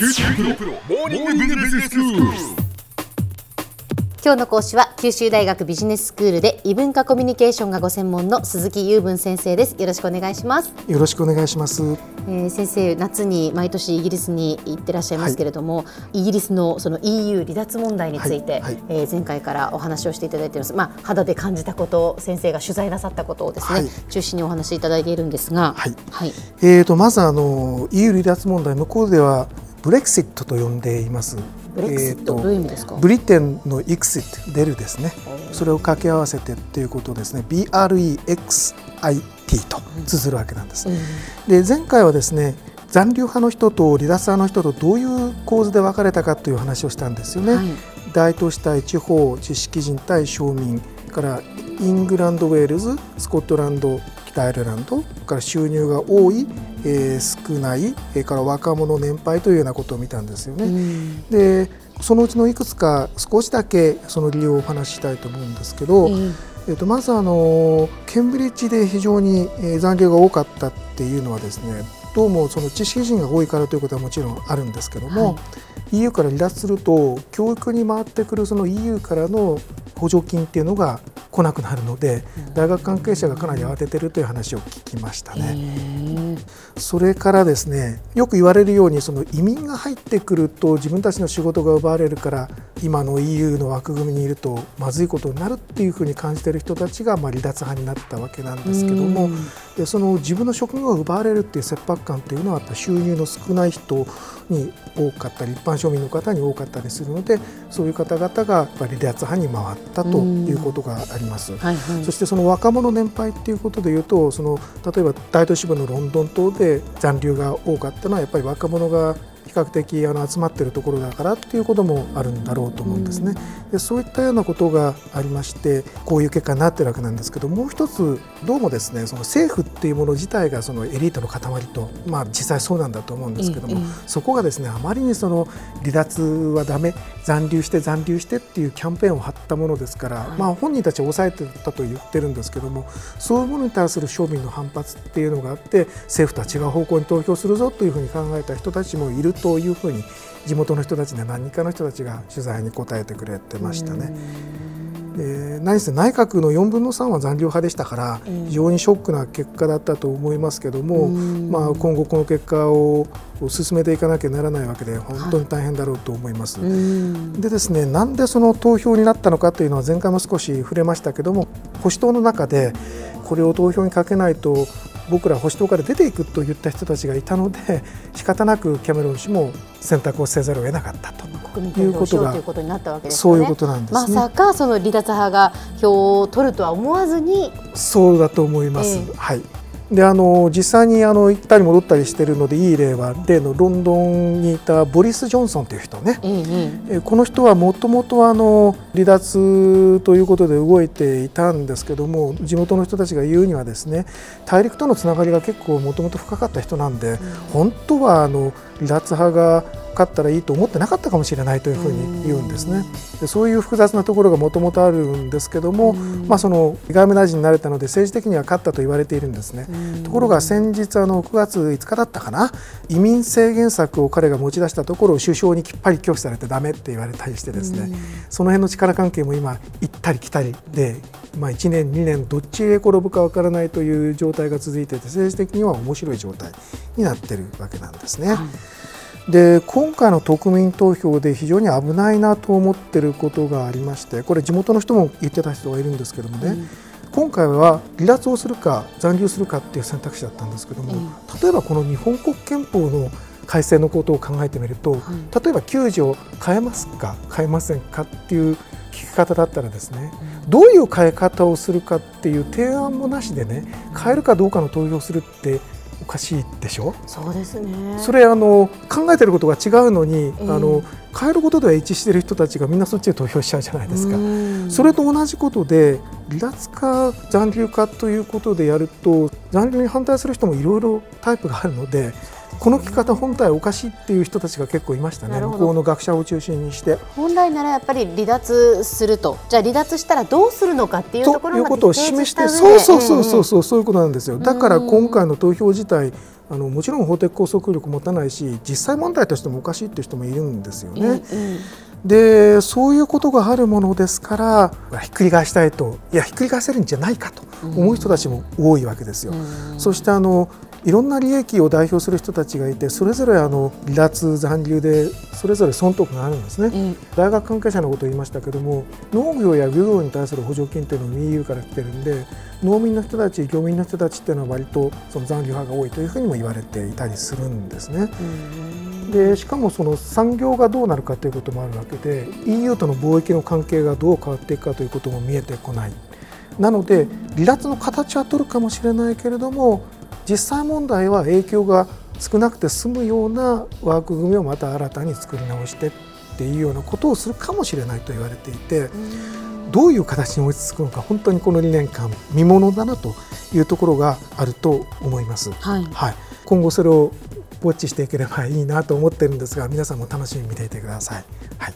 今日の講師は九州大学ビジネススクールで異文化コミュニケーションがご専門の鈴木雄文先生です。よろしくお願いします、よろしくお願いします。えー先生夏に毎年イギリスに行ってらっしゃいますけれども、イギリスのその EU 離脱問題について、はいはい。えー前回からお話をしていただいています。まあ肌で感じたこと先生が取材なさったことをですね、はい。中心にお話しいただいているんですがはい。はい、えーとまずあの EU 離脱問題向こうではブレクシットと呼んでいます。ブレクシット、えどういう意味ですか？ブリテンの exit 出るですね。それを掛け合わせてっていうことですね。BREXIT と綴るわけなんです。で前回はですね。残留派の人と離脱派の人とどういう構図で分かれたかという話をしたんですよね。はい大都市対地方知識人対庶民からイングランドウェールズスコットランド北アイルランドから収入が多い、えー少ないから若者年配というようなことを見たんですよね。うん。でそのうちのいくつか少しだけその理由をお話ししたいと思うんですけど、えーえー、とまずあのケンブリッジで非常にえー残留が多かったっていうのはですねどうもその知識人が多いからということはもちろんあるんですけども、EU から離脱すると教育に回ってくるその EU からの補助金っていうのが来なくなるので、大学関係者がかなり慌ててるという話を聞きましたね。それからですねよく言われるようにその移民が入ってくると自分たちの仕事が奪われるから今の EU の枠組みにいるとまずいことになるっていうふうに感じている人たちがまあ離脱派になったわけなんですけどもうんでその自分の職業が奪われるっていう切迫感っていうのはやっぱ収入の少ない人に多かったり一般庶民の方に多かったりするのでそういう方々がやっぱり離脱派に回ったということがあります。はいはいそしてその若者年配っていうことでいうとその例えば大都市部のロンドン島で残留が多かったのはやっぱり若者が比較的あの集まっているところだからっていうこともあるんだろうと思うんですね。でそういったようなことがありましてこういう結果になってるわけなんですけどもう一つどうもですねその政府っていうもの自体がそのエリートの塊とまあ実際そうなんだと思うんですけども、ええそこがですねあまりにその離脱はダメ残留して残留してっていうキャンペーンを張ったものですから、はいまあ本人たちは抑えてたと言ってるんですけどもそういうものに対する庶民の反発っていうのがあって政府とは違う方向に投票するぞというふうに考えた人たちもいるというふうに地元の人たちで何人かの人たちが取材に答えてくれてましたね。で何せ内閣の4分の3は残留派でしたからうん非常にショックな結果だったと思いますけども、うんまあ、今後この結果を進めていかなきゃならないわけで本当に大変だろうと思います。うんでですねなんでその投票になったのかというのは前回も少し触れましたけども保守党の中でこれを投票にかけないと僕ら保守党から出ていくと言った人たちがいたので仕方なくキャメロン氏も選択をせざるを得なかったということになったわけですよね。そういうことなんですね。まさかその離脱派が票を取るとは思わずに、そうだと思います。ええはい。であの実際にあの行ったり戻ったりしてるのでいい例は例のロンドンにいたボリス・ジョンソンという人ね、ええええーこの人はもともとあの離脱ということで動いていたんですけども地元の人たちが言うにはですね大陸とのつながりが結構もともと深かった人なんで、本当はあの離脱派が勝ったらいいと思ってなかったかもしれないというふうに言うんですね。でそういう複雑なところがもともとあるんですけども、まあ、その外務大臣になれたので政治的には勝ったと言われているんですね。ところが先日あの9月5日だったかな移民制限策を彼が持ち出したところを首相にきっぱり拒否されてダメって言われたりしてですね、その辺の力関係も今行ったり来たりで、まあ、1年2年どっちへ転ぶかわからないという状態が続いていて政治的には面白い状態になってるわけなんですね。で今回の国民投票で非常に危ないなと思ってることがありましてこれ地元の人も言ってた人がいるんですけどもね、今回は離脱をするか残留するかっていう選択肢だったんですけども、例えばこの日本国憲法の改正のことを考えてみると、例えば9条変えますか変えませんかっていう聞き方だったらですね、どういう変え方をするかっていう提案もなしでね変えるかどうかの投票するっておかしいでしょ？そうですね。それあの考えてることが違うのに、ええあの変えることでは一致している人たちがみんなそっちで投票しちゃうじゃないですか。うんそれと同じことで離脱か残留かということでやると残留に反対する人もいろいろタイプがあるのでこの聞き方本体おかしいっていう人たちが結構いましたね。向こうの学者を中心にして。本来ならやっぱり離脱すると。じゃあ離脱したらどうするのかっていうところまでということを示してそうそうそうそうそうそういうことなんですよ。だから今回の投票自体あのもちろん法的拘束力持たないし実際問題としてもおかしいっていう人もいるんですよね。うんうんでそういうことがあるものですからひっくり返したいといやひっくり返せるんじゃないかと思う人たちも多いわけですよ。そしてあのいろんな利益を代表する人たちがいてそれぞれあの離脱残留でそれぞれ損得があるんですね、うん大学関係者のことを言いましたけども農業や漁業に対する補助金っていうのも EU から来てるんで農民の人たち漁民の人たちっていうのは割とその残留派が多いというふうにも言われていたりするんですね。でしかもその産業がどうなるかということもあるわけで EU との貿易の関係がどう変わっていくかということも見えてこない。なので離脱の形は取るかもしれないけれども実際問題は影響が少なくて済むような枠組みをまた新たに作り直してっていうようなことをするかもしれないと言われていてどういう形に落ち着くのか本当にこの2年間見ものだなというところがあると思います。はい。はい、今後それをウォッチしていければいいなと思ってるんですが皆さんも楽しみに見ていてください。はい、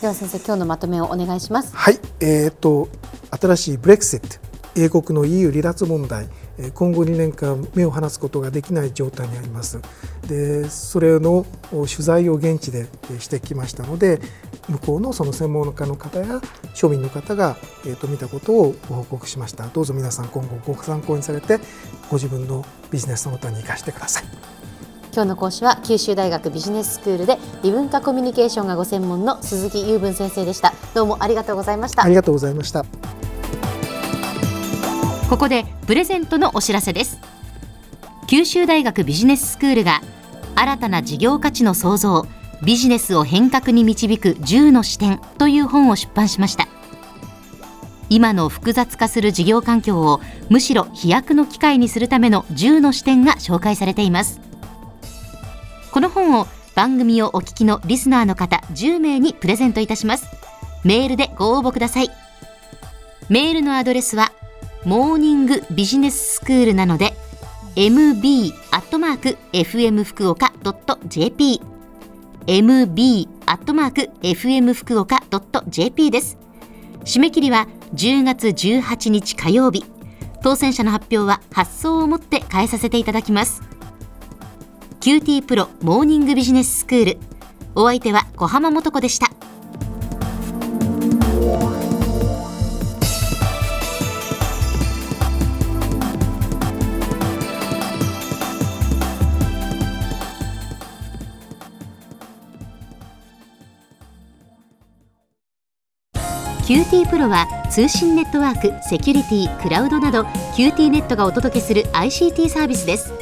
では先生今日のまとめをお願いします。はい。えー、と新しいブレクシット英国の EU 離脱問題。えー今後2年間目を離すことができない状態にあります。でそれのお取材を現地でえーしてきましたので向こうのその専門家の方や庶民の方が、えー、と見たことをご報告しました。どうぞ皆さん今後ご参考にされてご自分のビジネスのことに生かしてください今日の講師は九州大学ビジネススクールで異文化コミュニケーションがご専門の鈴木雄文先生でした。どうもありがとうございましたあ。りがとうございましたここでプレゼントのお知らせです九州大学ビジネススクールが新たな事業価値の創造ビジネスを変革に導く10の視点という本を出版しました今の複雑化する事業環境をむしろ飛躍の機会にするための10の視点が紹介されていますこの本を番組をお聞きのリスナーの方10名にプレゼントいたします。メールでご応募ください。メールのアドレスはモーニングビジネススクールなので mb アットマーク fm 福岡 .jp mb アットマーク fm 福岡 .jp です。締め切りは10月18日火曜日。当選者の発表は発送をもって返させていただきます。QT プロモーニングビジネススクール。お相手は小浜もとこでした。QT プロは通信ネットワーク、セキュリティ、クラウドなど QT ネットがお届けする ICT サービスです。